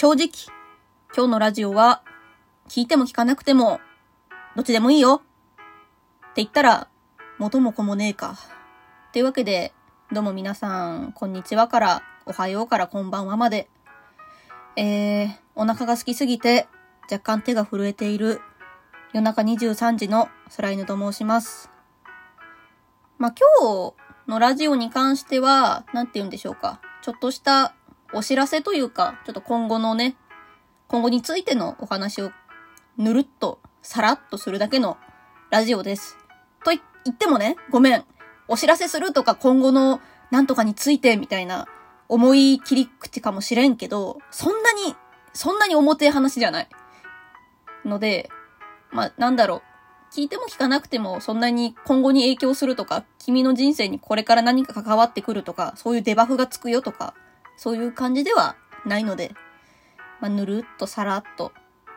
正直、今日のラジオは、聞いても聞かなくても、どっちでもいいよ。って言ったら、元も子もねえか。というわけで、どうも皆さん、こんにちはから、おはようからこんばんはまで。えー、お腹が空きすぎて、若干手が震えている、夜中23時の空犬と申します。まあ、今日のラジオに関しては、なんて言うんでしょうか。ちょっとしたお知らせというか、ちょっと今後のね、今後についてのお話をぬるっと、さらっとするだけのラジオです。と言ってもね、ごめん。お知らせするとか今後のなんとかについてみたいな思い切り口かもしれんけど、そんなに、そんなに表話じゃない。ので、まあ、なんだろう。聞いても聞かなくてもそんなに今後に影響するとか、君の人生にこれから何か関わってくるとか、そういうデバフがつくよとか、そういう感じではないので、まあ、ぬるっとさらっと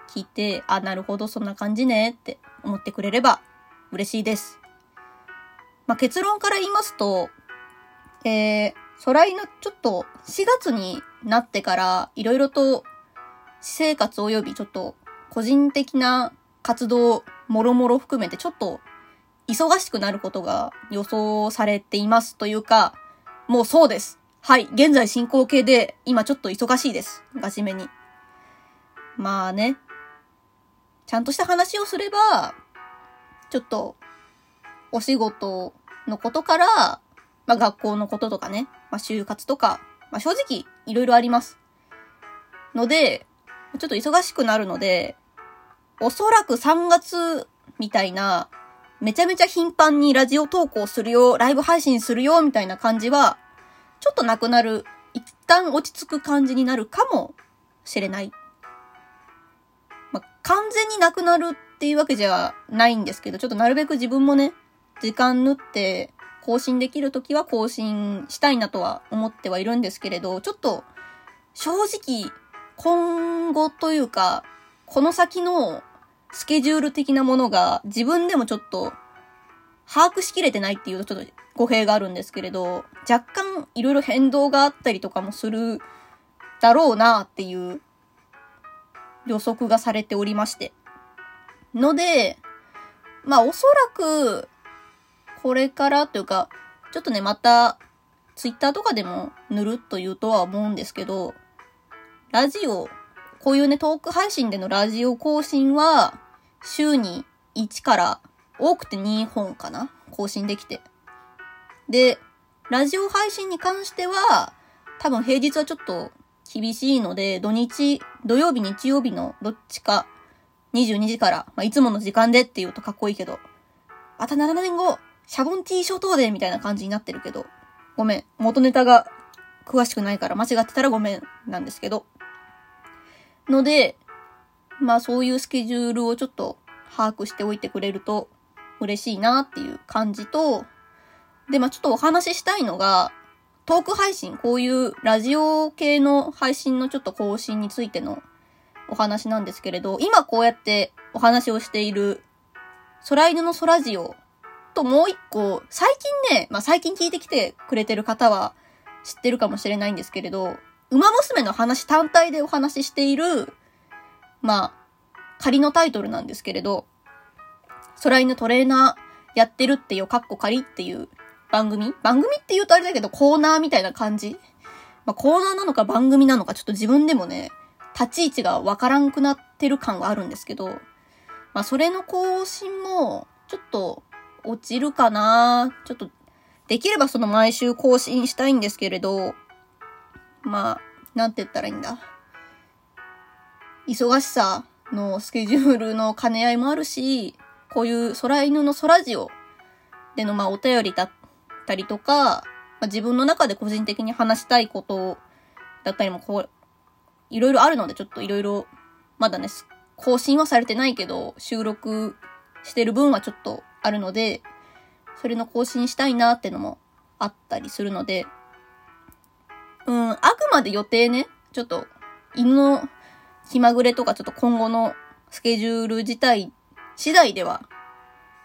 聞いて、あ、なるほど、そんな感じねって思ってくれれば嬉しいです。まあ、結論から言いますと、えー、空いのちょっと4月になってからいろいろと私生活及びちょっと個人的な活動もろもろ含めてちょっと忙しくなることが予想されていますというか、もうそうです。はい。現在進行形で、今ちょっと忙しいです。ガチめに。まあね。ちゃんとした話をすれば、ちょっと、お仕事のことから、まあ学校のこととかね、まあ就活とか、まあ正直いろいろあります。ので、ちょっと忙しくなるので、おそらく3月みたいな、めちゃめちゃ頻繁にラジオ投稿するよ、ライブ配信するよ、みたいな感じは、ちょっとなくなる、一旦落ち着く感じになるかもしれない。まあ、完全になくなるっていうわけじゃないんですけど、ちょっとなるべく自分もね、時間縫って更新できるときは更新したいなとは思ってはいるんですけれど、ちょっと正直今後というか、この先のスケジュール的なものが自分でもちょっと把握しきれてないっていうとちょっと語弊があるんですけれど、若干いろいろ変動があったりとかもするだろうなっていう予測がされておりまして。ので、まあおそらく、これからというか、ちょっとね、また、ツイッターとかでもぬるっと言うとは思うんですけど、ラジオこういうね、トーク配信でのラジオ更新は、週に1から多くて2本かな更新できて。で、ラジオ配信に関しては、多分平日はちょっと厳しいので、土日、土曜日、日曜日のどっちか、22時から、まあ、いつもの時間でって言うとかっこいいけど、また7年後、シャボンティー諸島でみたいな感じになってるけど、ごめん。元ネタが詳しくないから間違ってたらごめんなんですけど。ので、まあそういうスケジュールをちょっと把握しておいてくれると嬉しいなっていう感じと、で、まあちょっとお話ししたいのが、トーク配信、こういうラジオ系の配信のちょっと更新についてのお話なんですけれど、今こうやってお話をしている、空犬の空ジオともう一個、最近ね、まあ最近聞いてきてくれてる方は知ってるかもしれないんですけれど、馬娘の話単体でお話ししている、まあ、仮のタイトルなんですけれど、空犬トレーナーやってるってよ、かっこ仮っていう番組？番組って言うとあれだけど、コーナーみたいな感じ？まあ、コーナーなのか番組なのか、ちょっと自分でもね、立ち位置がわからんくなってる感はあるんですけど、まあ、それの更新も、ちょっと、落ちるかな。ちょっと、できればその毎週更新したいんですけれど、まあ、なんて言ったらいいんだ。忙しさのスケジュールの兼ね合いもあるし、こういう空犬の空ジオでのまあお便りだったりとか、まあ、自分の中で個人的に話したいことだったりもこう、いろいろあるのでちょっといろいろ、まだね、更新はされてないけど、収録してる分はちょっとあるので、それの更新したいなってのもあったりするので、うん、あくまで予定ね、ちょっと、犬の気まぐれとかちょっと今後のスケジュール自体次第では、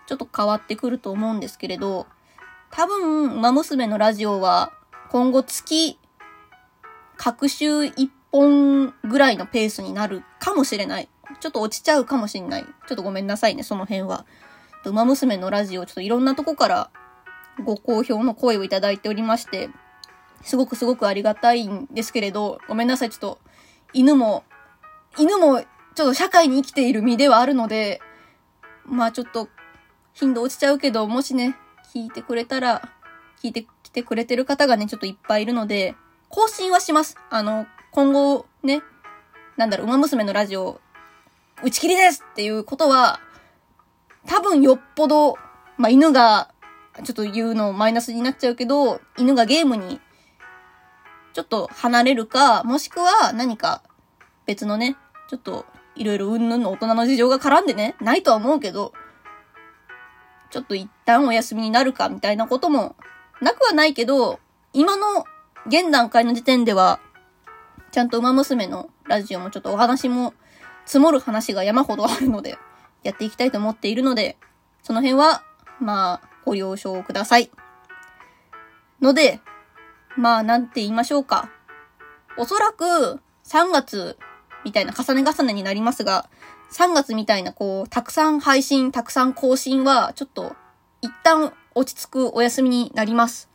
ちょっと変わってくると思うんですけれど、多分、馬娘のラジオは、今後月、各週1本ぐらいのペースになるかもしれない。ちょっと落ちちゃうかもしれない。ちょっとごめんなさいね、その辺は。馬娘のラジオ、ちょっといろんなとこからご好評の声をいただいておりまして、すごくすごくありがたいんですけれど、ごめんなさい、ちょっと、犬も、犬も、ちょっと社会に生きている身ではあるので、まあちょっと、頻度落ちちゃうけど、もしね、聞いてくれたら、聞いてきてくれてる方がね、ちょっといっぱいいるので、更新はします。あの、今後、ね、なんだろう、馬娘のラジオ、打ち切りですっていうことは、多分よっぽど、まあ、犬が、ちょっと言うのマイナスになっちゃうけど、犬がゲームに、ちょっと離れるか、もしくは何か別のね、ちょっといろいろうんぬんの大人の事情が絡んでね、ないとは思うけど、ちょっと一旦お休みになるかみたいなこともなくはないけど、今の現段階の時点では、ちゃんと馬娘のラジオもちょっとお話も積もる話が山ほどあるので、やっていきたいと思っているので、その辺は、まあ、ご了承ください。ので、まあ、なんて言いましょうか。おそらく、3月みたいな重ね重ねになりますが、3月みたいなこう、たくさん配信、たくさん更新は、ちょっと、一旦落ち着くお休みになります。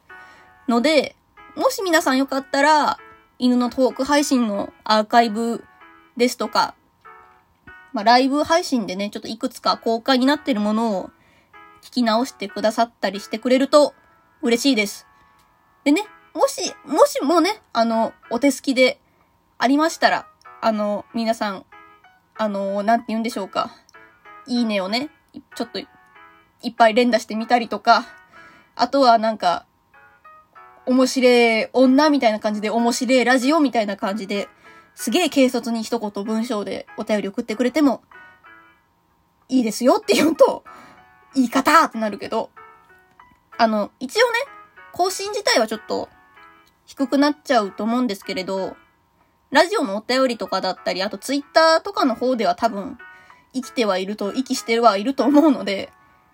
ので、もし皆さんよかったら、犬のトーク配信のアーカイブですとか、まあ、ライブ配信でね、ちょっといくつか公開になってるものを聞き直してくださったりしてくれると嬉しいです。でね、もし、もしもね、あの、お手すきでありましたら、あの、皆さん、あの、なんて言うんでしょうか。いいねをね、ちょっといっぱい連打してみたりとか、あとはなんか、面白い女みたいな感じで、面白いラジオみたいな感じで、すげえ軽率に一言文章でお便り送ってくれても、いいですよって言うと、言い方ってなるけど、あの、一応ね、更新自体はちょっと低くなっちゃうと思うんですけれど、ラジオのお便りとかだったり、あとツイッターとかの方では多分、生きてはいると、息してはいると思うので、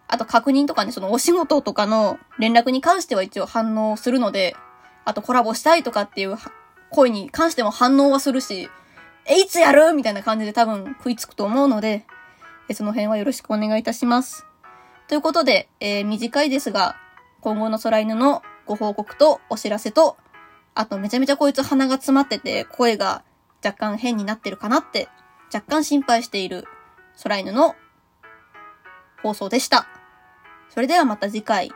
あと確認とかね、そのお仕事とかの連絡に関しては一応反応するので、あとコラボしたいとかっていう声に関しても反応はするし、え、いつやるみたいな感じで多分食いつくと思うので、えその辺はよろしくお願いいたします。ということで、えー、短いですが、今後の空犬のご報告とお知らせと、あとめちゃめちゃこいつ鼻が詰まってて声が若干変になってるかなって若干心配している空犬の放送でした。それではまた次回。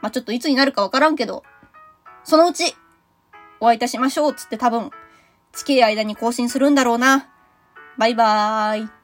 まあ、ちょっといつになるかわからんけど、そのうち、お会いいたしましょうつって多分、近い間に更新するんだろうな。バイバーイ。